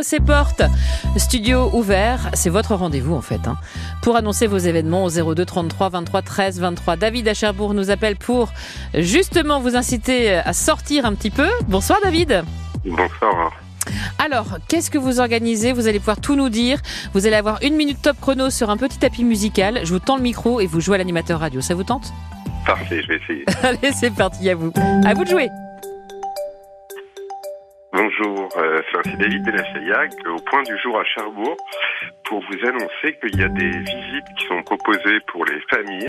Ses portes, studio ouvert, c'est votre rendez-vous en fait. Hein. Pour annoncer vos événements au 02 33 23 13 23. David à Cherbourg nous appelle pour justement vous inciter à sortir un petit peu. Bonsoir David. Bonsoir. Alors, qu'est-ce que vous organisez? Vous allez pouvoir tout nous dire. Vous allez avoir une minute top chrono sur un petit tapis musical. Je vous tends le micro et vous jouez à l'animateur radio. Ça vous tente? Parfait, je vais essayer. Allez, c'est parti à vous. À vous de jouer. Bonjour, euh, c'est David Benachayag au point du jour à Cherbourg pour vous annoncer qu'il y a des visites qui sont proposées pour les familles